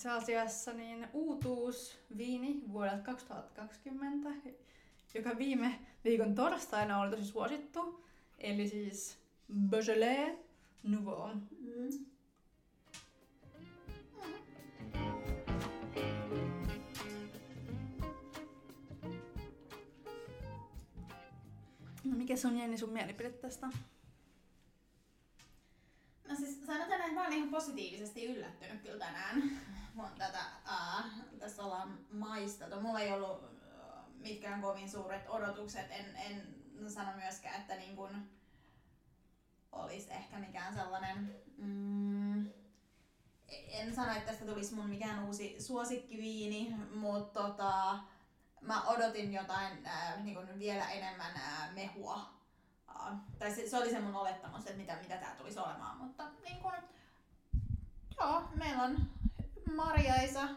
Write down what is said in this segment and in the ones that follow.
itse asiassa niin uutuusviini vuodelta 2020, joka viime viikon torstaina oli tosi suosittu. Eli siis Beaujolais Nouveau. Mm. No mikä on Jenni sun mielipide tästä? No siis sanotaan, että mä olen ihan positiivisesti yllättynyt kyllä tänään, kun tätä uh, tässä ollaan maisteltu. Mulla ei ollut mitkään kovin suuret odotukset. En, en sano myöskään, että niin kun olisi ehkä mikään sellainen... Mm, en sano, että tästä tulisi mun mikään uusi suosikkiviini, mutta tota, mä odotin jotain äh, niin kuin vielä enemmän äh, mehua. Äh, tai se, se, oli se mun olettamus, että mitä, mitä tää tulisi olemaan. Mutta niin kuin, joo, meillä on marjaisa,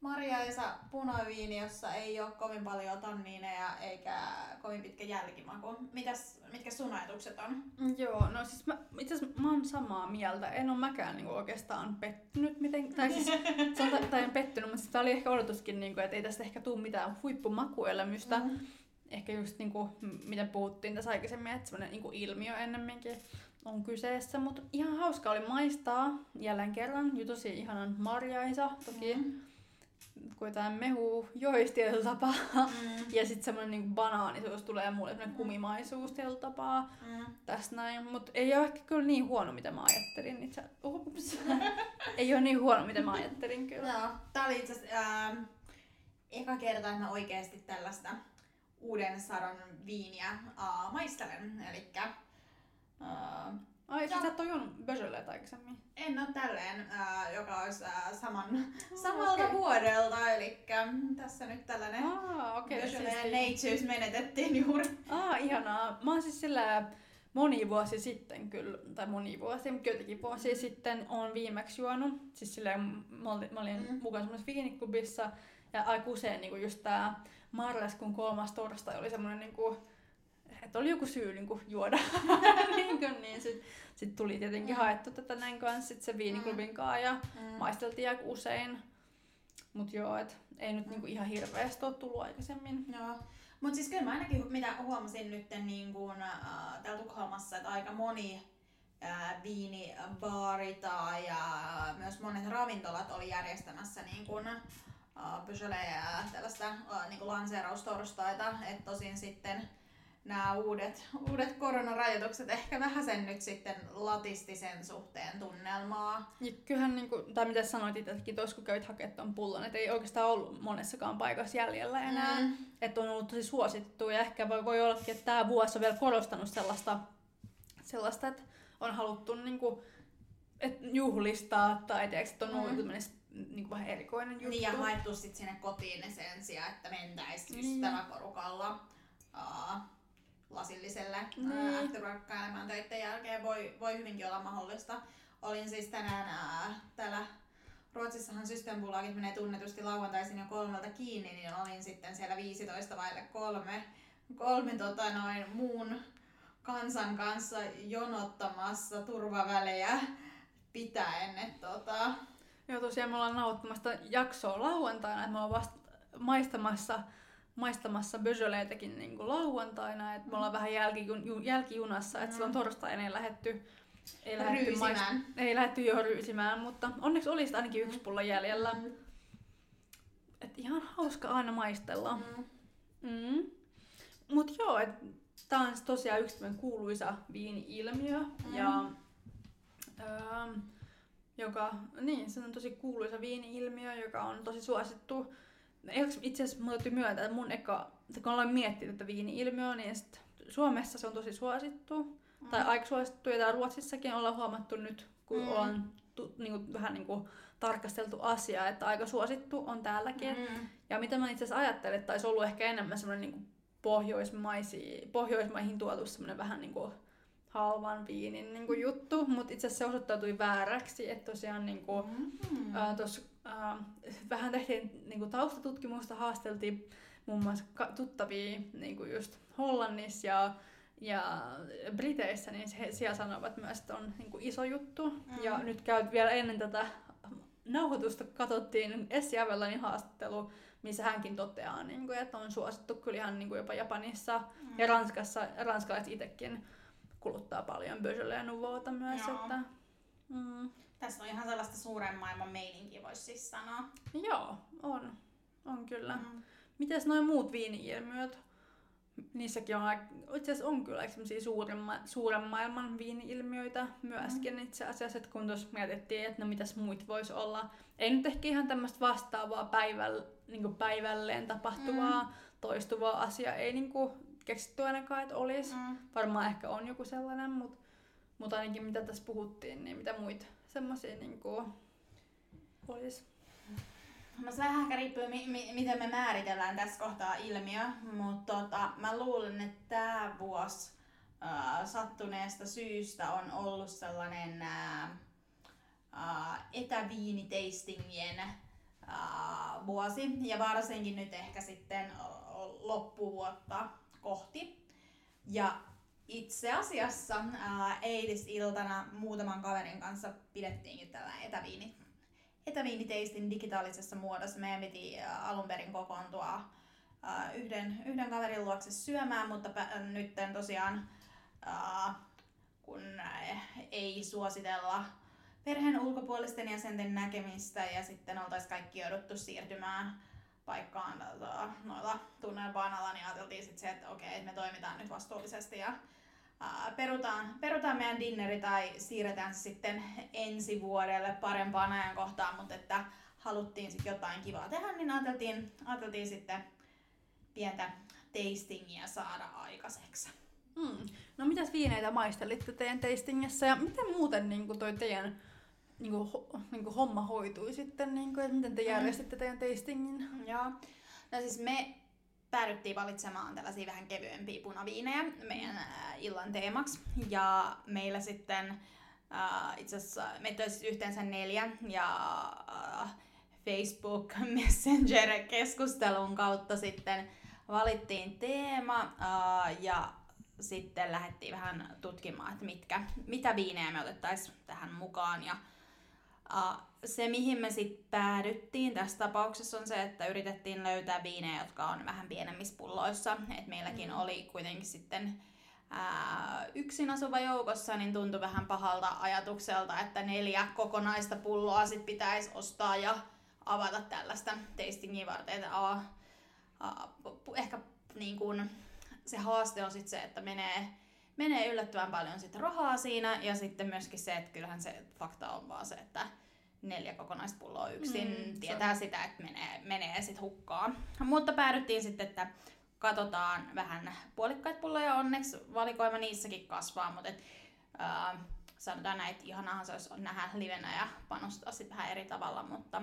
marjaisa punaviini, jossa ei ole kovin paljon tanniineja eikä kovin pitkä jälkimaku. Mitäs, mitkä sun ajatukset on? Joo, no siis mä, itse asiassa mä oon samaa mieltä. En ole mäkään niinku oikeastaan pettynyt miten, tai siis sanotaan, tai en pettynyt, mutta siis tää oli ehkä odotuskin, niinku, että ei tästä ehkä tule mitään huippumakuelämystä. Mm. Ehkä just niinku, miten puhuttiin tässä aikaisemmin, että semmoinen niinku ilmiö ennemminkin on kyseessä, mutta ihan hauska oli maistaa jälleen kerran. Jo tosi ihanan marjaisa toki. Mm kun jotain mehu joisi tietyllä tapaa. Mm. ja sitten semmoinen niinku banaanisuus tulee mulle, semmoinen mm. kumimaisuus tietyllä tapaa. Mm. Tässä näin. Mutta ei ole ehkä kyllä niin huono, mitä mä ajattelin itse Ups. ei ole niin huono, mitä mä ajattelin kyllä. Joo. Tää oli itse asiassa äh, eka kerta, että mä oikeasti tällaista uuden sadon viiniä äh, maistelen. Elikkä Ai, siis sä et ole juonut Beaujolais aikaisemmin? En ole tälleen, äh, joka olisi äh, saman, oh, samalta okay. vuodelta, eli tässä nyt tällainen ah, okay, siis... Natures menetettiin juuri. Ah, ihanaa. Mä oon siis sillä moni vuosi sitten kyllä, tai moni vuosi, mutta joitakin vuosia mm. sitten on viimeksi juonut. Siis silleen, mä olin, mä olin mm. mukana semmoisessa viiniklubissa, ja aika usein niin just tää marraskuun kolmas torstai oli semmoinen niin kuin, että oli joku syy niin kuin, juoda. sitten sit tuli tietenkin mm. haettu tätä näin kanssa sit se viiniklubin mm. kanssa ja mm. maisteltiin aika usein. Mutta joo, et ei nyt niinku ihan hirveästi ole tullut aikaisemmin. Joo. Mutta siis kyllä mä ainakin, mitä huomasin nyt niin kun, äh, täällä Tukholmassa, että aika moni äh, viinibaari tai ja myös monet ravintolat oli järjestämässä niin kun, äh, Beaujolais tällaista äh, niin lanseeraustorstaita, että tosin sitten nämä uudet, uudet koronarajoitukset ehkä vähän sen nyt sitten latisti sen suhteen tunnelmaa. Ja kyllähän, niin kuin, tai mitä sanoit itsekin tuossa, kun kävit hakemaan tuon pullon, että ei oikeastaan ollut monessakaan paikassa jäljellä enää. Mm. Että on ollut tosi suosittu ja ehkä voi, voi ollakin, että tämä vuosi on vielä korostanut sellaista, sellaista että on haluttu niin kuin, että juhlistaa tai tiedätkö, että on ollut mm. niin kuin vähän erikoinen juttu. Niin ja haettu sitten sinne kotiin sen sijaan, että mentäisiin niin. ystäväporukalla. Niin. afterwork-elämän töiden jälkeen voi, voi hyvinkin olla mahdollista. Olin siis tänään ää, täällä Ruotsissahan Systembolaget menee tunnetusti lauantaisin jo kolmelta kiinni, niin olin sitten siellä 15 vaille kolme, kolme tota noin, muun kansan kanssa jonottamassa turvavälejä pitäen. Et, tota... Joo, tosiaan me ollaan nauhoittamassa jaksoa lauantaina, että me ollaan vasta maistamassa maistamassa Beaujolaistakin niin kuin lauantaina, että me ollaan vähän jälkijun, jälkijunassa, että mm. silloin torstaina ei lähetty ei lähetty, maist- ei lähetty jo ryysimään, mutta onneksi olisi ainakin yksi pulla jäljellä. Mm. Et ihan hauska aina maistella. Mm. Mm. Mut joo, et tää on tosiaan yksi kuuluisa viini-ilmiö. Mm. Ja, öö, joka, niin, se on tosi kuuluisa viini-ilmiö, joka on tosi suosittu itse asiassa mun täytyy myöntää, että mun eka, että kun aloin miettiä tätä viini-ilmiöä, niin sit Suomessa se on tosi suosittu. Mm. Tai aika suosittu, ja täällä Ruotsissakin ollaan huomattu nyt, kun mm. ollaan tu, niinku, vähän niinku, tarkasteltu asiaa, että aika suosittu on täälläkin. Mm. Ja mitä mä itse asiassa ajattelin, että olisi ollut ehkä enemmän semmoinen niinku, pohjoismaisi, pohjoismaihin tuotu semmoinen vähän niinku, halvan viinin niin kuin juttu, mutta itse asiassa se osoittautui vääräksi, että tosiaan niin kuin, mm-hmm. ää, ää, vähän tehtiin niin kuin taustatutkimusta, haasteltiin muun muassa tuttavia niin kuin just Hollannissa ja, ja Briteissä, niin he siellä sanovat myös, että on niin kuin iso juttu. Mm. Ja nyt käyt vielä ennen tätä nauhoitusta katsottiin Essi Avellanin haastattelu, missä hänkin toteaa, niin kuin, että on suosittu kyllä ihan niin kuin jopa Japanissa mm. ja Ranskassa, ranskalaiset itsekin kuluttaa paljon Beaujolais Nouveauta myös. Joo. Että, mm, Tässä on ihan sellaista suuren maailman meininkiä, voisi siis sanoa. joo, on. On kyllä. Mm. Mites noin muut viini-ilmiöt? Niissäkin on, itse asiassa on kyllä sellaisia suuren, suuren maailman viini-ilmiöitä myöskin mm. itse asiassa, että kun tuossa mietittiin, että no mitäs muit voisi olla. Ei nyt ehkä ihan tämmöistä vastaavaa päiväl, niin päivälleen tapahtuvaa, mm. toistuvaa asiaa ei niin keksitty ainakaan, että olisi. Mm. Varmaan ehkä on joku sellainen, mutta mut ainakin mitä tässä puhuttiin, niin mitä muita semmoisia niin olisi. No se vähän ehkä riippuu, mi- mi- miten me määritellään tässä kohtaa ilmiö, mutta tota, mä luulen, että tämä vuosi ää, sattuneesta syystä on ollut sellainen ää, ää, etäviiniteistingien ää, vuosi ja varsinkin nyt ehkä sitten loppuvuotta kohti. Ja itse asiassa ää, eilisiltana muutaman kaverin kanssa pidettiinkin tällainen etäviini etäviiniteistin digitaalisessa muodossa. Meidän piti alun perin kokoontua ä, yhden, yhden kaverin luokse syömään, mutta pä, nyt tosiaan ä, kun ei suositella perheen ulkopuolisten jäsenten näkemistä ja sitten oltaisiin kaikki jouduttu siirtymään paikkaan noilla tunnelpaanalla, niin ajateltiin sitten se, että okei, että me toimitaan nyt vastuullisesti ja ää, perutaan, perutaan meidän dinneri tai siirretään se sitten ensi vuodelle parempaan ajankohtaan, mutta että haluttiin sitten jotain kivaa tehdä, niin ajateltiin, ajateltiin sitten pientä tastingia saada aikaiseksi. Mm. No mitäs viineitä maistelitte teidän tastingissa ja miten muuten niin kuin toi teidän niin kuin, ho, niin kuin homma hoitui sitten, niin kuin, että miten te Mm. järjestitte teidän tastingin? Joo. No siis me päädyttiin valitsemaan tällaisia vähän kevyempiä punaviinejä meidän äh, illan teemaksi. Ja meillä sitten äh, itse asiassa meitä oli siis yhteensä neljä ja äh, Facebook Messenger-keskustelun kautta sitten valittiin teema äh, ja sitten lähdettiin vähän tutkimaan, että mitkä, mitä viinejä me otettaisiin tähän mukaan. Ja Uh, se, mihin me sitten päädyttiin tässä tapauksessa on se, että yritettiin löytää viinejä, jotka on vähän pienemmissä pulloissa. Et meilläkin Mm. oli kuitenkin sitten ää, yksin asuva joukossa, niin tuntui vähän pahalta ajatukselta, että neljä kokonaista pulloa sit pitäisi ostaa ja avata tällaista tastingia varten. Että, aa, aa, ehkä niin kun, se haaste on sitten se, että menee menee yllättävän paljon sit rahaa siinä ja sitten myöskin se, että kyllähän se fakta on vaan se, että neljä kokonaista pulloa yksin Mm, mm, se tietää sitä, että menee, menee sit hukkaan. Mutta päädyttiin sitten, että katsotaan vähän puolikkaita pulloja, onneksi valikoima niissäkin kasvaa, mutta et, ää, sanotaan näin, että ihanahan se olisi nähdä livenä ja panostaa sitten vähän eri tavalla, mutta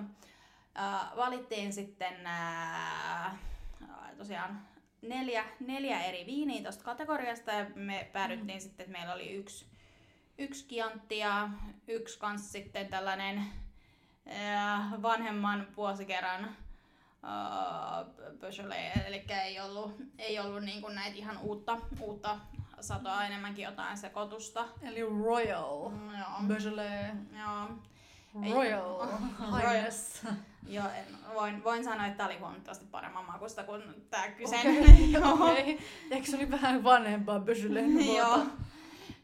ää, valittiin sitten ää, tosiaan neljä, neljä eri viiniä tuosta kategoriasta ja me päädyttiin mm. sitten, että meillä oli yksi, yksi kiantti ja yksi kans sitten tällainen äh, vanhemman vuosikerran äh, eli ei ollut, ei ollut niin kuin näitä ihan uutta, uutta satoa, enemmänkin jotain sekoitusta. Eli Royal. Mm, joo. Beaujolais. joo. Royal. Highness. Joo, voin, voin sanoa, että tämä oli huomattavasti paremman makusta kuin tämä kyseinen. Joo. okei. Eikö se oli vähän vanhempaa Beaujolais? Joo.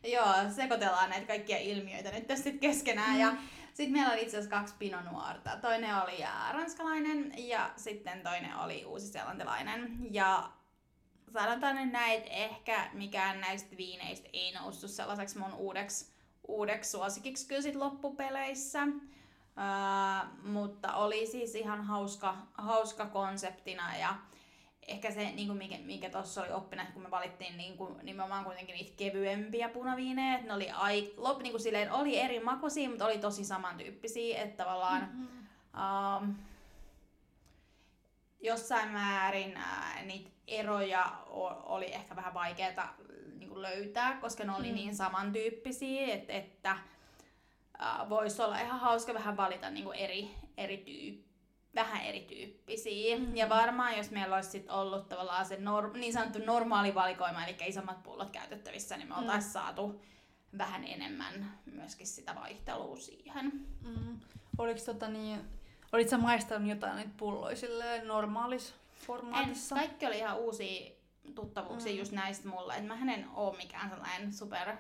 Joo, sekoitellaan näitä kaikkia ilmiöitä nyt tässä keskenään. Ja sitten meillä oli itse asiassa kaksi Pinot Noirta. Toinen oli ää, ranskalainen ja sitten toinen oli uusiseelantilainen. Ja sanotaan nyt näin, että ehkä mikään näistä viineistä ei noussut sellaiseksi mun uudeksi, uudeksi suosikiksi kyllä sit loppupeleissä. Uh, mutta oli siis ihan hauska, hauska konseptina ja ehkä se, niin kuin mikä, mikä tuossa oli oppina, kun me valittiin niin kuin, nimenomaan kuitenkin niitä kevyempiä punaviinejä, että ne oli, ai, lop, niin kuin silleen, oli eri makuisia, mutta oli tosi samantyyppisiä, että tavallaan Mm-hmm. um, jossain määrin ää, niitä eroja oli ehkä vähän vaikeaa niin kuin löytää, koska ne oli Mm. niin samantyyppisiä, että, että voisi olla ihan hauska vähän valita niin kuin eri, eri tyyppiä vähän erityyppisiä. Mm. Ja varmaan jos meillä olisi sit ollut tavallaan se norm, niin sanottu normaali valikoima, eli isommat pullot käytettävissä, niin me Mm. oltaisiin saatu vähän enemmän myöskin sitä vaihtelua siihen. Mm. Oliko tota niin, olit sä maistanut jotain niitä pulloja silleen normaalis En, formaatissa? kaikki oli ihan uusia tuttavuuksia Mm. just näistä mulle. Et mähän en oo mikään sellainen super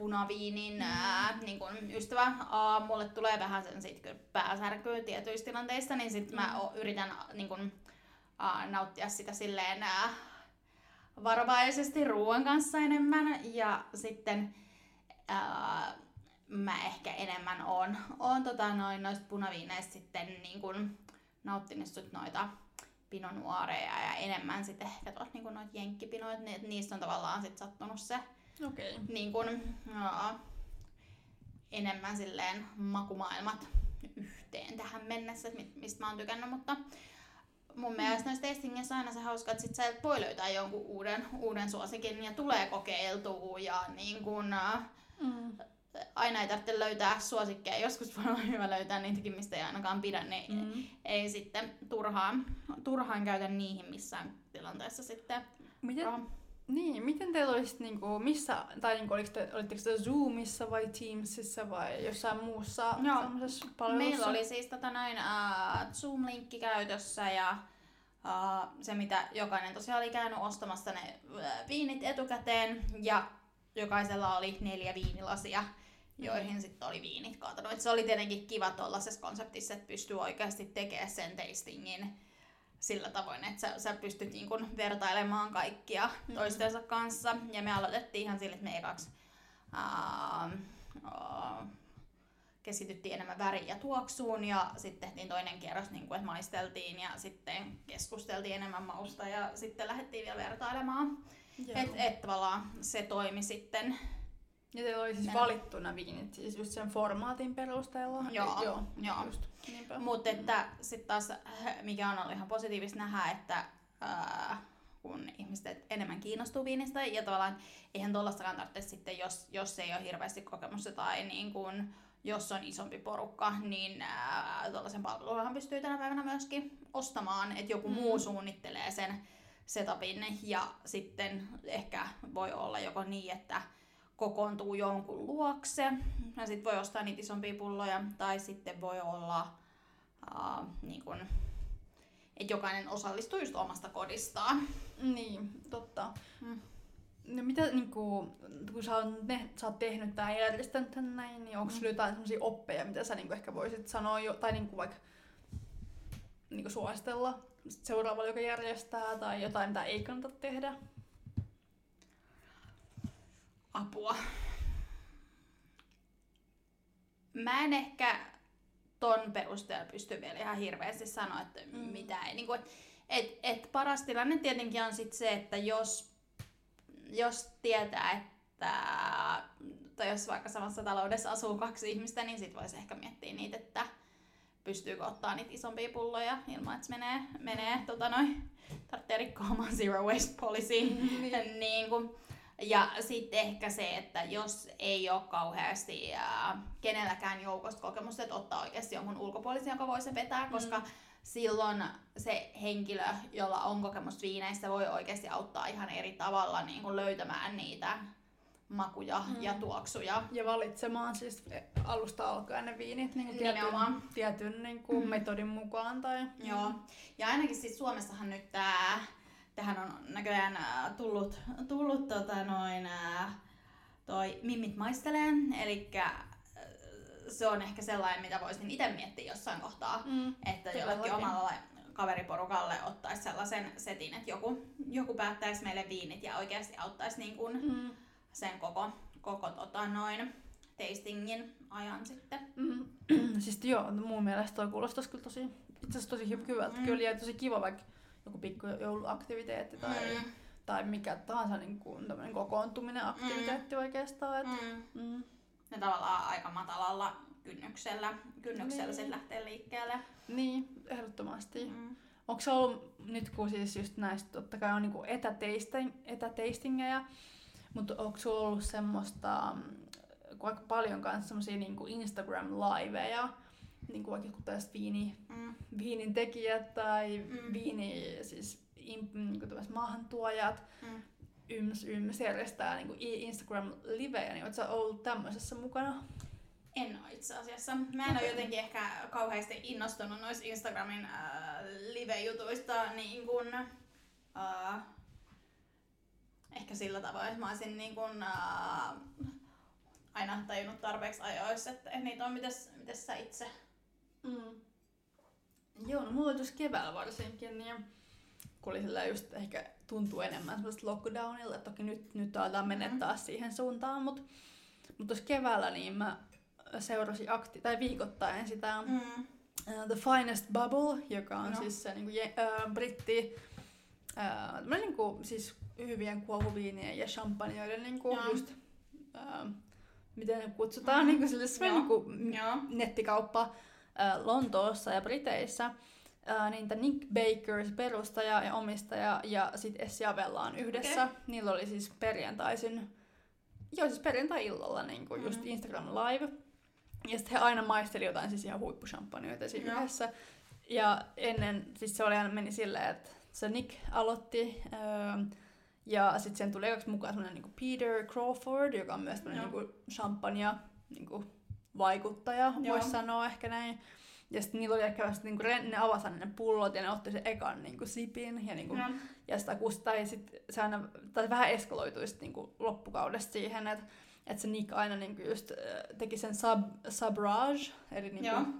punaviinin mm. ää, niin kun ystävä. Aa, mulle tulee vähän sen sit kyllä pääsärkyä tietyissä tilanteissa, niin sit mm. mä o, yritän niin kun, aa, nauttia sitä silleen ää, varovaisesti ruoan kanssa enemmän. Ja sitten ää, mä ehkä enemmän oon, oon tota, noin, noista punaviineista sitten niin kun, nauttinut noita pinonuoreja ja enemmän sitten ehkä tuossa niin noita jenkkipinoita, niin, niistä on tavallaan sit sattunut se. Okay. niin kun, aa, enemmän silleen makumaailmat yhteen tähän mennessä, mistä mä oon tykännyt, mutta mun mielestä näissä testingeissä on aina se hauska, että sit sä voi löytää jonkun uuden, uuden suosikin ja tulee kokeiltua ja niin kun, Mm. aina ei tarvitse löytää suosikkeja, joskus voi olla hyvä löytää niitäkin, mistä ei ainakaan pidä, niin Mm. ei sitten turhaan, turhaan käytä niihin missään tilanteessa sitten. Miten, rahaa. Niin, miten teillä olisi niinku, missä, tai niinku, oliko te, olitteko te Zoomissa vai Teamsissa vai jossain muussa semmoisessa palvelussa? Meillä oli siis tota noin, uh, Zoom-linkki käytössä ja uh, se mitä jokainen tosiaan oli käynyt ostamassa ne uh, viinit etukäteen ja jokaisella oli neljä viinilasia, joihin mm. sitten oli viinit kaatunut. Et se oli tietenkin kiva tuollaisessa konseptissa, että pystyy oikeasti tekemään sen tastingin sillä tavoin, että sä, sä pystyt niin kun vertailemaan kaikkia Mhm. toistensa kanssa. Ja me aloitettiin ihan sille, että me ekaksi ää, ää, keskityttiin enemmän väriin ja tuoksuun ja sitten tehtiin toinen kierros, niin kuin, että maisteltiin ja sitten keskusteltiin enemmän mausta ja sitten lähdettiin vielä vertailemaan. Että et, tavallaan se toimi sitten. Ja teillä oli siis Mennä. valittu nämä viinit siis just sen formaatin perusteella? Joo, joo. joo. Mutta että sitten taas, mikä on ollut ihan positiivista nähdä, että ää, kun ihmiset enemmän kiinnostuu viinistä ja tavallaan eihän tuollaistakaan tarvitse sitten, jos, jos ei ole hirveästi kokemusta tai niin kun, jos on isompi porukka, niin tuollaisen palveluhan pystyy tänä päivänä myöskin ostamaan, että joku Mm. mm. muu suunnittelee sen setupin ja sitten ehkä voi olla joko niin, että kokoontuu jonkun luokse ja sitten voi ostaa niitä isompia pulloja tai sitten voi olla uh, niin kun, että jokainen osallistuu just omasta kodistaan. Niin, totta. Mm. No mitä, niinku, kun sä oot, ne, sä oot tehnyt tai järjestänyt tän näin, niin onko Mm. sulla jotain sellaisia oppeja, mitä sä niinku ehkä voisit sanoa, jo, tai niinku vaikka niinku suositella seuraavalle, joka järjestää, tai jotain, mitä ei kannata tehdä? Apua. Mä en ehkä ton perusteella pysty vielä ihan hirveästi sanoa, että Mm. mm. mitä ei. Niin kuin, et, et paras tilanne tietenkin on sit se, että jos, jos tietää, että tai jos vaikka samassa taloudessa asuu kaksi ihmistä, niin sit voisi ehkä miettiä niitä, että pystyykö ottaa niitä isompia pulloja ilman, että se menee, menee tota noin, tarvitsee rikkoa oman zero waste policy. Niin. niin kuin, ja sitten ehkä se, että jos ei ole kauheasti ää, kenelläkään joukosta kokemusta, että ottaa oikeasti jonkun ulkopuolisen, joka voi se vetää, koska Mm. silloin se henkilö, jolla on kokemusta viineistä, voi oikeasti auttaa ihan eri tavalla niin kuin löytämään niitä makuja Mm. ja tuoksuja. Ja valitsemaan siis alusta alkaen ne viinit niin tietyn, Nimenomaan. tietyn niin kuin Mm. metodin mukaan. Tai... Joo. Ja ainakin siis Suomessahan nyt tää, tähän on näköjään ää, tullut, tullut tota noin, ää, toi Mimmit maistelee, eli se on ehkä sellainen, mitä voisin itse miettiä jossain kohtaa, Mm. että jollekin omalle kaveriporukalle ottaisi sellaisen setin, että joku, joku päättäisi meille viinit ja oikeasti auttaisi niin kuin Mm. sen koko, koko tota noin tastingin ajan sitten. Mm. siis joo, mun mielestä toi kuulostaisi kyllä tosi, itse asiassa tosi hy- hyvältä Mm. kyllä ja tosi kiva vaikka joku pikku jouluaktiviteetti tai, Mm. tai mikä tahansa niin kuin, tämmönen kokoontuminen aktiviteetti oikeastaan. Et, Mm. mm. Ne tavallaan aika matalalla kynnyksellä, kynnyksellä Niin. sitten lähtee liikkeelle. Niin, ehdottomasti. Mm. Onko se ollut, nyt kun siis just näistä totta kai on niinku etäteisting, etäteistingejä, mutta onko sulla ollut semmoista, mm, aika paljon kanssa semmosia niinku Instagram-liveja, niinku vaikka joku tällaiset viini, Mm. viinin tekijät tai Mm. viini, siis imp, niinku tämmöiset maahantuojat, Mm. yms, yms järjestää niinku i- Instagram-livejä, niin sä ollut tämmöisessä mukana? En ole itse asiassa. Mä en okay. ole jotenkin ehkä kauheasti innostunut noista Instagramin äh, live-jutuista niin kun, äh, ehkä sillä tavoin, että mä olisin niin kun, äh, aina tajunnut tarpeeksi ajoissa, että, niitä on, mites, mites sä itse? Mm. Joo, no mulla oli tuossa keväällä varsinkin, niin kun oli sillä just ehkä tuntuu enemmän sellaista lockdownilla, että toki nyt, nyt aletaan mennä mm. taas siihen suuntaan, mutta mut tuossa keväällä niin mä seurasin akti- tai viikoittain sitä mm. uh, The Finest Bubble, joka on no. siis se niinku, je, uh, britti, uh, niinku, siis hyvien kuohuviinien ja champagneiden niinku, no. just, uh, miten ne kutsutaan, mm. niinku, sille, se niinku, nettikauppa uh, Lontoossa ja Briteissä. Niin Nick Baker, perustaja ja omistaja, ja sitten Essi Avella on yhdessä. Okay. Niillä oli siis perjantaisin, joo siis perjantai-illalla niin kuin mm. just Instagram Live. Ja sitten he aina maisteli jotain siis ihan huippushampanjoita siinä yhdessä. Ja ennen, siis se oli aina meni silleen, että se Nick aloitti, öö, ja sitten sen tuli ekaksi mukaan semmoinen niin Peter Crawford, joka on myös semmoinen niin champagne niin vaikuttaja, voisi sanoa ehkä näin. Ja sitten niillä oli ehkä sitten niinku, ne avasi ne pullot ja ne otti sen ekan niinku, sipin. Ja, niinku, no. ja sitä tai sit se aina, tai vähän eskaloitui sit, niinku, loppukaudesta siihen, että et se Nick aina niinku, just teki sen sub, subrage, eli niinku,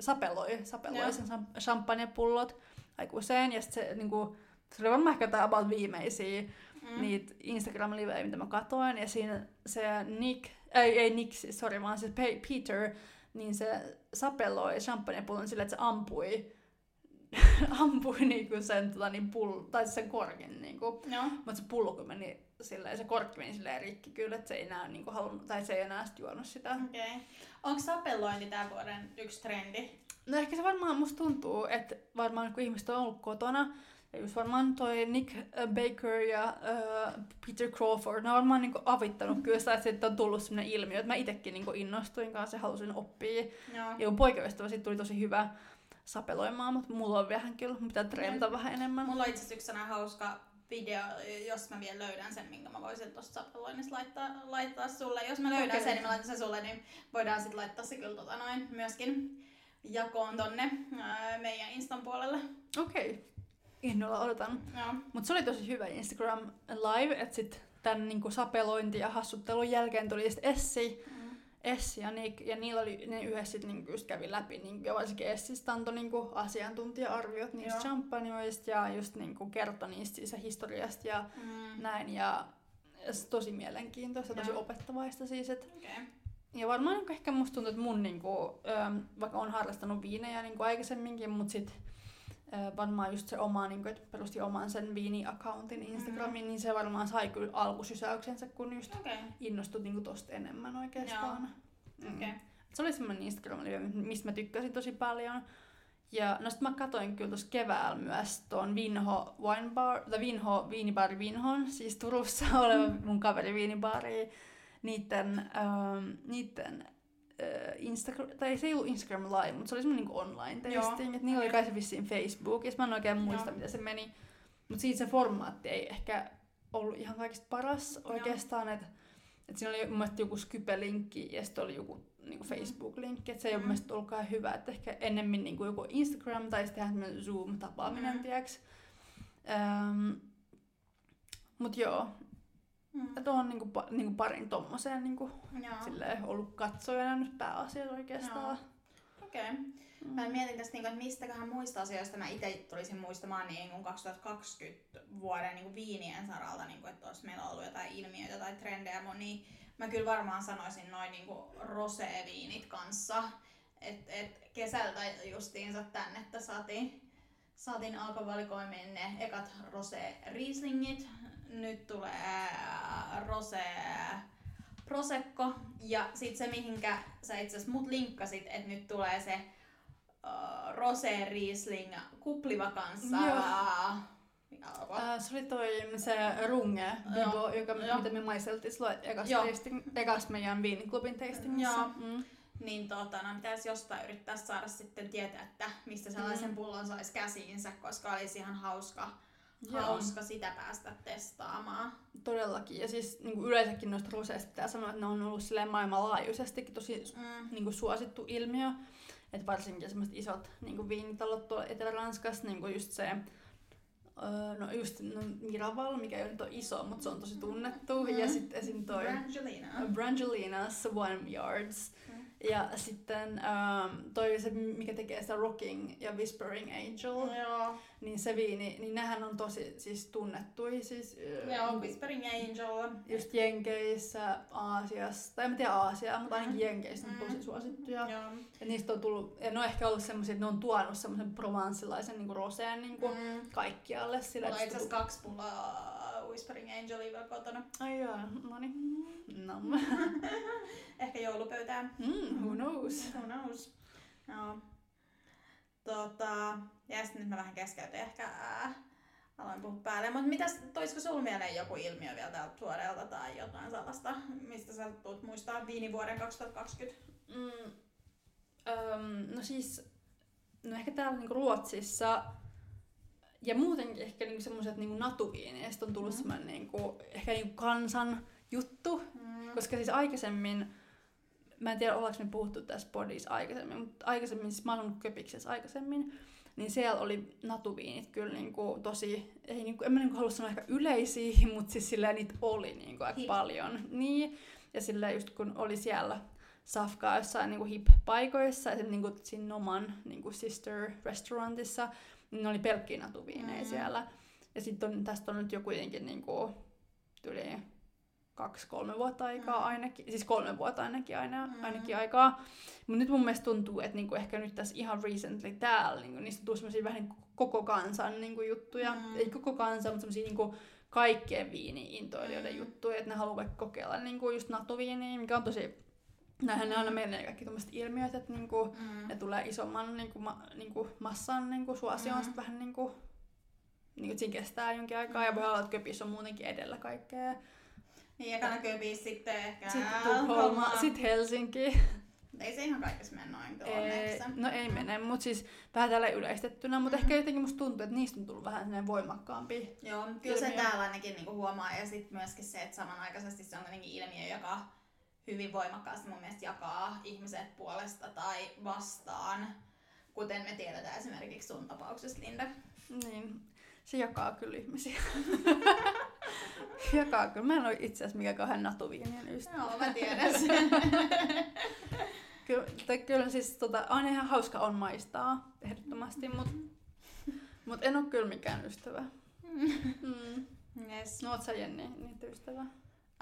sapeloi, sapeloi Joo. sen champagnepullot aikuiseen. Ja sitten se, niinku, se oli varmaan ehkä tämä about viimeisiä mm. niitä Instagram-livejä, mitä mä katoin. Ja siinä se Nick, ei, ei Nick, siis, sorry, vaan siis Peter, niin se sapelloi champagnepullon sillä, että se ampui ampui niinku sen, tota, niin pull, tai sen korkin. Niinku. No. Mutta se pullo kun meni silleen, se korkki meni silleen rikki kyllä, että se ei enää, niinku, halunnut, tai se ei enää sit juonut sitä. Okay. Onko sapellointi tämän vuoden yksi trendi? No ehkä se varmaan musta tuntuu, että varmaan kun ihmiset on ollut kotona, just varmaan toi Nick Baker ja uh, Peter Crawford, ne on varmaan niinku avittanut kyllä sitä, että siitä on tullut sellainen ilmiö, että mä itsekin niinku innostuin kanssa ja halusin oppia. Joo. Ja mun poikaystävä siitä tuli tosi hyvä sapeloimaan, mutta mulla on vähän kyllä, mitä treenata mm. vähän enemmän. Mulla on itse asiassa yksi hauska video, jos mä vielä löydän sen, minkä mä voisin tuosta sapeloinnista laittaa, laittaa sulle. Jos mä löydän okay. sen, niin mä laitan sen sulle, niin voidaan sitten laittaa se kyllä tota noin myöskin jakoon tonne ää, meidän Instan puolelle. Okei. Okay innolla odotan. Mutta se oli tosi hyvä Instagram live, että sitten tämän niinku sapelointi ja hassuttelun jälkeen tuli sitten Essi, mm. Essi ja Nick, ja niillä oli, ne yhdessä sitten niinku just kävi läpi, niinku, ja varsinkin Essistä antoi niinku asiantuntija-arviot niistä Joo. champagneista ja just niinku kertoi niistä siis historiasta ja mm. näin, ja tosi mielenkiintoista, tosi opettavaista siis, että okay. Ja varmaan ehkä musta tuntuu, että mun, niinku, vaikka on harrastanut viinejä niinku aikaisemminkin, mutta sitten varmaan just se oma, niin kuin, että perusti oman sen viini-accountin Instagramin, mm. niin se varmaan sai kyllä alkusysäyksensä, kun just okay. innostui niin kuin tosta enemmän oikeastaan. Mm. Okay. Se oli semmoinen instagram mistä mä tykkäsin tosi paljon. Ja no sit mä katoin kyllä tuossa keväällä myös tuon Vinho Wine Bar, tai Vinho Viinibaari Vinhon, siis Turussa oleva mm. mun kaveri viinibaari, niiden, ähm, niiden Instagram, tai se ei ollut Instagram Live, mutta se oli semmoinen niin online testing, että niillä oli kai se vissiin Facebook, ja mä en oikein muista, Joo. miten se meni. Mutta siitä se formaatti ei ehkä ollut ihan kaikista paras oikeastaan, että et siinä oli mun joku Skype-linkki ja sitten oli joku niinku Facebook-linkki, että se ei mm. ole mun ollutkaan hyvä, että ehkä ennemmin niinku joku Instagram tai sitten Zoom-tapaaminen, mm. tiedäks. Um, mut joo, Mm. Että on niinku, niinku parin tommoseen niinku, silleen, ollut katsojana nyt pääasiassa oikeastaan. Okei. Okay. Mm. Mä mietin tästä, niinku, että mistäköhän muista asioista mä itse tulisin muistamaan niin 2020 vuoden niin viinien saralta, niin kuin, että olisi meillä ollut jotain ilmiöitä tai trendejä. Niin mä kyllä varmaan sanoisin noin niin rosé-viinit kanssa. Et, et kesältä justiinsa tänne, että saatiin, saatiin alkovalikoimiin ne ekat rosé-rieslingit, nyt tulee äh, Rose Prosecco ja sitten se mihinkä sä itse asiassa mut linkkasit, että nyt tulee se uh, Rose Riesling kupliva kanssa. Joo. Uh, se oli toi se runge, Bibo, joka, Joo. mitä me maisteltiin silloin ekas, tasting, ekas meidän viiniklubin tastingissa. Joo. Mm. Niin tota, no, pitäisi jostain yrittää saada sitten tietää, että mistä sellaisen mm. pullon saisi käsiinsä, koska olisi ihan hauska hauska sitä päästä testaamaan. todellakin. Ja siis niin kuin yleensäkin noista roseista pitää sanoa, että ne on ollut silleen maailmanlaajuisestikin tosi Mm. niin kuin suosittu ilmiö. Että varsinkin semmoiset isot niin kuin viinitalot tuolla Etelä-Ranskassa, niin kuin just se, öö, no just no Miraval, mikä ei ole nyt ole iso, mutta se on tosi tunnettu. Mm. Ja sitten esim. toi Brangelina. Brangelina's One Yards. Mm. Ja sitten um, toi se, mikä tekee sitä Rocking ja Whispering Angel, Joo. niin se viini, niin nehän on tosi siis tunnettuja. Siis, Joo, niinku- Whispering Angel. just Jenkeissä, Aasiassa, tai en tiedä Aasiaa, mutta ainakin Jenkeissä on tosi Mm. suosittuja. Joo. Ja niistä on tullut, ja ne on ehkä ollut semmoisia, että ne on tuonut semmoisen provanssilaisen niin roseen niin kuin Mm. kaikkialle. Sillä, Mulla on itse se asiassa kaksi pulloa Whispering Angelia vielä kotona. Ai joo, no niin. No. Ehkä joulupöytään. Mm, who knows? Who knows? Joo. Tota, ja sitten nyt mä vähän keskeytin ehkä ää, aloin puhua päälle. Mutta mitäs, toisiko sulla mieleen joku ilmiö vielä täältä tuoreelta tai jotain sellaista, mistä sä tulet muistaa viinivuoden 2020? Mm, öm, no siis, no ehkä täällä niinku Ruotsissa ja muutenkin ehkä niinku semmoiset niinku natuviineista on tullut Mm. mm. semmoinen niinku, ehkä niinku kansan juttu. Mm. Koska siis aikaisemmin, mä en tiedä ollaanko me puhuttu tässä podissa aikaisemmin, mutta aikaisemmin, siis mä oon köpiksessä aikaisemmin, niin siellä oli natuviinit kyllä niinku tosi, ei niinku, en mä niinku halua sanoa ehkä yleisiä, mutta siis silleen niitä oli niinku aika Hip. paljon. Niin, ja silleen just kun oli siellä safkaa jossain niinku hip-paikoissa, esimerkiksi niinku siinä Noman niinku sister restaurantissa, ne oli pelkkiä natuviineja Mm. siellä. Ja sitten on, tästä on nyt jo kuitenkin niinku, tuli kaksi-kolme vuotta aikaa Mm. ainakin, siis kolme vuotta ainakin, aina, Mm. ainakin aikaa. Mutta nyt mun mielestä tuntuu, että niinku ehkä nyt tässä ihan recently täällä, niinku, niistä tulee semmosia vähän niinku koko kansan niinku, juttuja. Mm. Ei koko kansan, mutta semmosia niinku, kaikkien viini-intoilijoiden Mm. juttuja, että ne haluaa vaikka kokeilla niinku, just natuviiniä, mikä on tosi... Näinhän ne aina menee kaikki tämmöiset ilmiöt, että niinku, Mm. ne tulee isomman niinku, ma, niinku, massan niinku, suosioon Mm. sit vähän niinku, niinku, siinä kestää jonkin aikaa, ja voi olla, että köpis on muutenkin edellä kaikkea. Niin, ekana Köpis, sitten ehkä Sitten Tukholma, sitten Helsinki. Ei se ihan kaikessa mene noin Ei, no ei mene, mutta siis vähän tällä yleistettynä, mutta Mm. ehkä jotenkin musta tuntuu, että niistä on tullut vähän sellainen voimakkaampi. Joo, kyllä se ilmiö. täällä ainakin niinku huomaa ja sitten myöskin se, että samanaikaisesti se on kuitenkin ilmiö, joka hyvin voimakkaasti mun mielestä jakaa ihmiset puolesta tai vastaan, kuten me tiedetään esimerkiksi sun tapauksessa, Linda. Niin, se jakaa kyllä ihmisiä. jakaa kyllä. Mä en ole itse asiassa mikään kauhean natuviinien ystävä. Joo, mä tiedän sen. Kyllä, kyllä siis tota, aina ihan hauska on maistaa, ehdottomasti, mutta mut en ole kyllä mikään ystävä. Mm. yes. No oot sä Jenni niitä ystävä?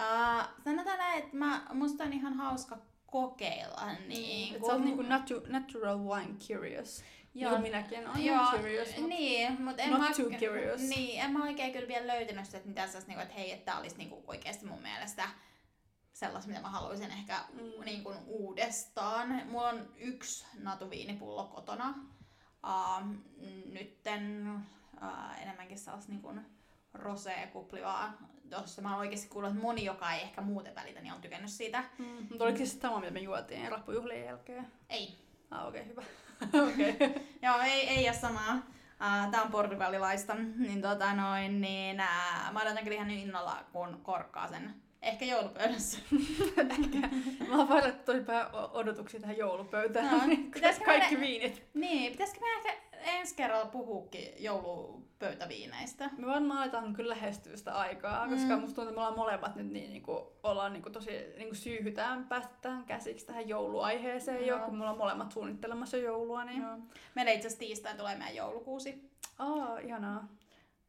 Uh, sanotaan näin, että mä, musta on ihan hauska kokeilla. Niin, Et sä oot niinku natu- natural wine curious. Joo. Niin minäkin olen Joo, curious. Mut... niin, mutta en not mä, too curious. Niin, en mä oikein kyllä vielä löytänyt sitä, että mitä olisi, niinku, että hei, että tää olisi niinku oikeasti mun mielestä sellaista, mitä mä haluaisin ehkä Mm. niin kuin uudestaan. Mulla on yksi natuviinipullo kotona. Uh, nytten uh, enemmänkin sellaista niin kuin rosé-kuplivaa. Tuossa mä oon oikeasti kuullut, että moni, joka ei ehkä muuten välitä, niin on tykännyt siitä. Mm. Mutta oliko se sama, mitä me juotiin rappujuhlien jälkeen? Ei. Ah, okei, okay, hyvä. okei. Okay. Joo, ei, ei ole samaa. Uh, tää on portugalilaista. Niin tota noin, niin uh, mä odotan kyllä ihan innolla, kun korkkaa sen. Ehkä joulupöydässä. Ehkä. Mä oon vailla odotuksia tähän joulupöytään. No, niin pitäisikö kaikki meidän- viinit. niin, pitäisikö me ehkä ensi kerralla puhuukin joulupöytäviineistä? Me varmaan aletaan kyllä lähestyä sitä aikaa, Mm. koska musta tuntuu, että me ollaan molemmat nyt niin, niin kuin, ollaan niin kuin, tosi niin kuin syyhytään päästä tähän käsiksi tähän jouluaiheeseen jo, Joo. kun me ollaan molemmat suunnittelemassa joulua. Niin... Joo. Meillä itse asiassa tiistain tulee meidän joulukuusi. Aa, ihanaa.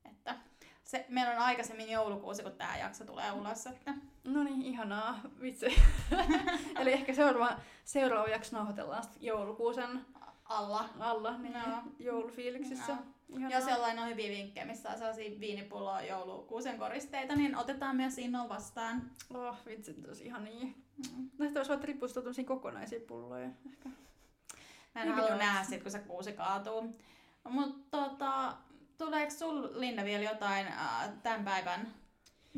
Että se, meillä on aikaisemmin joulukuusi, kun tämä jakso tulee ulos. Että... No niin, ihanaa. Vitsi. Eli ehkä seuraava, seuraava jakso nauhoitellaan joulukuusen Alla. alla, niin Joo. joulufiiliksissä. Joo. Ihanaa. Jos jollain on hyviä vinkkejä, missä on sellaisia viinipulloa joulukuusen koristeita, niin otetaan myös innolla vastaan. Oh, vitsi, tosi ihania. Mm. No ehkä olisi voit ripustaa kokonaisia pulloja. Ehkä. Mä en Niin halua nähdä sit, kun se kuusi kaatuu. Mutta tota, tuleeko sul Linda vielä jotain äh, tämän päivän,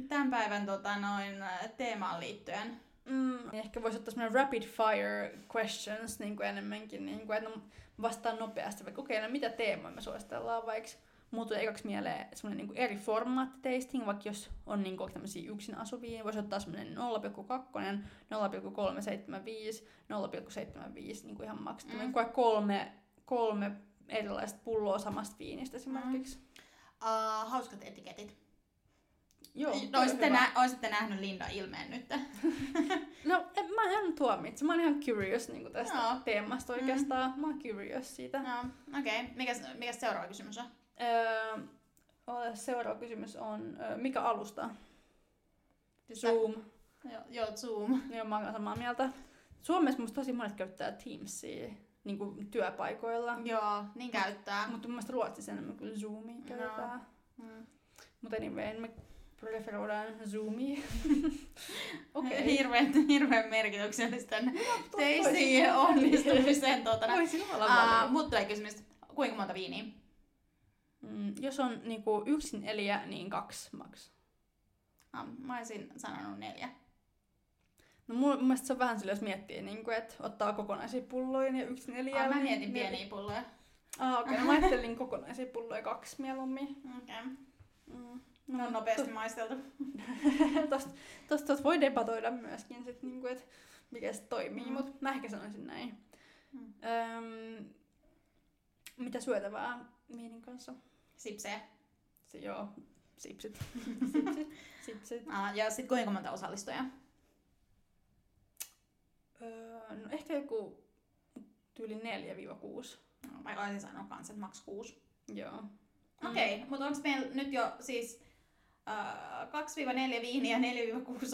tämän päivän tota, noin, äh, teemaan liittyen? Mm, ehkä voisi ottaa semmoinen rapid fire questions niin kuin enemmänkin, niin kuin, että no, vastaan nopeasti, vaikka okei, okay, no mitä teemoja me suositellaan vaikka. mulla tulee ekaksi mieleen semmoinen niinku eri formaatti tasting, vaikka jos on niinku tämmöisiä yksin asuvia, niin voisi ottaa semmoinen 0,2, 0,375, 0,75 niinku ihan maks. Mm. kolme, kolme erilaista pulloa samasta viinistä esimerkiksi. Mm. Uh, hauskat etiketit. Joo, no, olisitte, nä- olisitte nähnyt Linda ilmeen nyt. no, en, mä en tuomitse. Mä oon ihan curious niin tästä Joo. teemasta oikeastaan. Mm. Mä oon curious siitä. No, okei. Okay. Mikäs, mikäs seuraava kysymys on? Öö, seuraava kysymys on, öö, mikä alusta? Zoom. Joo, joo, Zoom. Joo, mä oon samaa mieltä. Suomessa musta tosi monet käyttää Teamsia niin kuin työpaikoilla. Joo, niin käyttää. Mutta mun mielestä Ruotsissa enemmän kuin Zoomia käytetään. No. Mm. Mutta anyway, me preferoidaan Zoomia. Okei. Okay. Hirveän, hirveän merkityksellistä teisiin onnistumiseen. Tuota, Voisi olla uh, Mutta tulee kysymys, kuinka monta viiniä? Mm, jos on niinku yksin eliä, niin kaksi maks. Ah, mä olisin sanonut neljä. No mun, mun mielestä se on vähän sillä, jos miettii, niin kuin, että ottaa kokonaisia pulloja ja yksin eliä. Ah, mä mietin niin, pieniä pulloja. Ah, okei. Okay. No mä ajattelin kokonaisia pulloja kaksi mieluummin. Okei. Okay. Mm. No, no nopeasti to... maisteltu. tosta, tosta, tosta voi debatoida myöskin, sit, niinku, että mikä se toimii, mm. mutta mä ehkä sanoisin näin. Mm. Öm, mitä syötävää viinin kanssa? Sipsejä. Se, joo, sipsit. sipsit. sipsit. Ah, ja sitten kuinka monta osallistujaa? Öö, no ehkä joku tyyli 4-6. No, mä olisin sanoa kans, että maks 6. Joo. Okei, okay, mm. mutta onko meillä nyt jo siis 2-4 viiniä, 4-6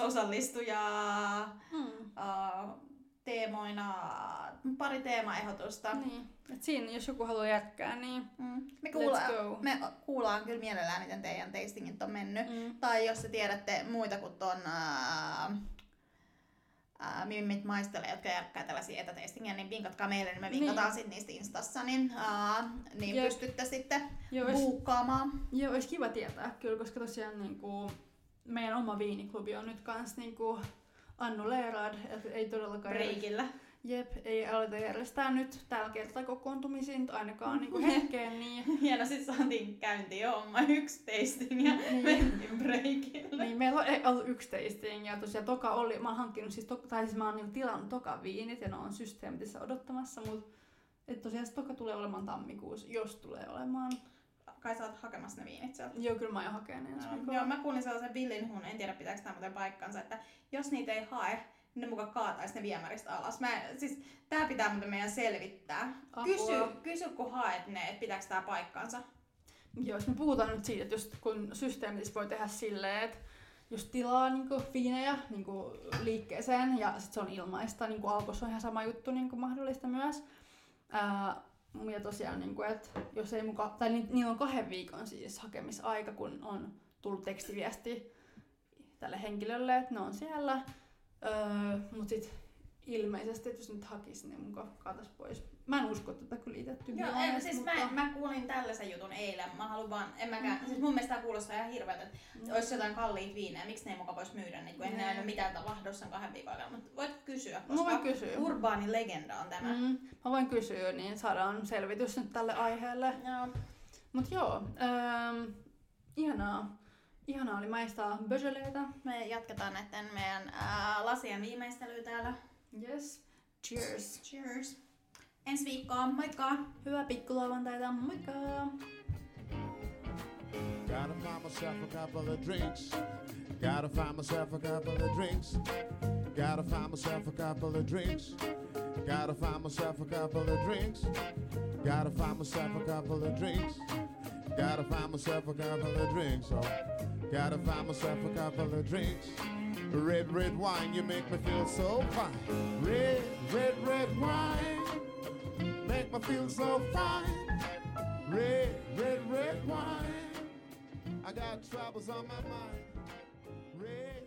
osallistujaa, mm. äh, teemoina pari teemaehdotusta. Niin. Et siinä, jos joku haluaa jätkää, niin mm. me, kuulla, me kuullaan kyllä mielellään, miten teidän tastingit on mennyt. Mm. Tai jos te tiedätte muita kuin ton äh, äh, mimmit maistelee, jotka järkkää tällaisia etätastingia, niin vinkatkaa meille, niin me vinkataan niin. sitten niistä instassa, niin, äh, niin Jep. pystytte sitten Joo, buukkaamaan. Joo, olisi kiva tietää kyllä, koska tosiaan niin kuin, meidän oma viiniklubi on nyt kans niin kuin, annuleerad, ei todellakaan... Breikillä. Jep, ei aloita järjestää nyt tällä kertaa kokoontumisiin ainakaan niin hetkeen. Niin... Hieno, sit saatiin käyntiin homma yksi tasting ja niin. mentiin breakille. Niin, meillä on ollut yksi tasting ja tosiaan toka oli, mä oon hankkinut siis, to, tai siis mä oon niin tilannut toka viinit ja ne on systeemitissä odottamassa, mutta et tosiaan se toka tulee olemaan tammikuussa, jos tulee olemaan. Kai sä oot hakemassa ne viinit sieltä. Joo, kyllä mä oon hakenut no, Joo, mä kuulin sellaisen villin hun, en tiedä pitääkö tämä muuten paikkansa, että jos niitä ei hae, ne mukaan kaataisi ne viemäristä alas. Mä, siis, tää pitää muuten meidän selvittää. Kysy, kysy, kun haet ne, että pitääkö tää paikkansa. Joo, jos me puhutaan nyt siitä, että just kun systeemissä voi tehdä silleen, että jos tilaa niin fiinejä niin liikkeeseen ja sit se on ilmaista, niin kuin Alkossa on ihan sama juttu niin mahdollista myös. Ää, ja tosiaan, niin kuin, että jos ei muka, tai ni, niillä on kahden viikon siis hakemisaika, kun on tullut tekstiviesti tälle henkilölle, että ne on siellä. Öö, mut sit ilmeisesti, että jos nyt hakisi, niin mun kaatas pois. Mä en usko tätä kyllä itse Joo, en, siis mutta... mä, mä, kuulin tällaisen jutun eilen. Mä haluan vaan, en mäkään, mm-hmm. siis mun mielestä tää kuulostaa ihan hirveältä, että mm-hmm. olisi jotain kalliit viinejä, miksi ne ei muka voisi myydä, niin kun en näe mitään lahdossa kahden viikon aikana. Mutta voit kysyä, koska mä voin kysyä. urbaani legenda on tämä. Mm, mä voin kysyä, niin saadaan selvitys nyt tälle aiheelle. Joo. Mut joo, ähm, ihanaa. Ihanaa oli maistaa böjeleitä. Me jatketaan näiden meidän ää, lasien viimeistelyä täällä. Yes. Cheers. Cheers. Ensi viikkoon, moikka! Hyvää pikkulauantaita, moikka! Gotta find myself a couple of drinks. Gotta find myself a couple of drinks. Gotta find myself a couple of drinks. Gotta find myself a couple of drinks. Gotta find myself a couple of drinks. Gotta find myself a couple of drinks. Oh. Gotta find myself a couple of drinks. Red, red wine, you make me feel so fine. Red, red, red wine, make me feel so fine. Red, red, red wine, I got troubles on my mind. Red,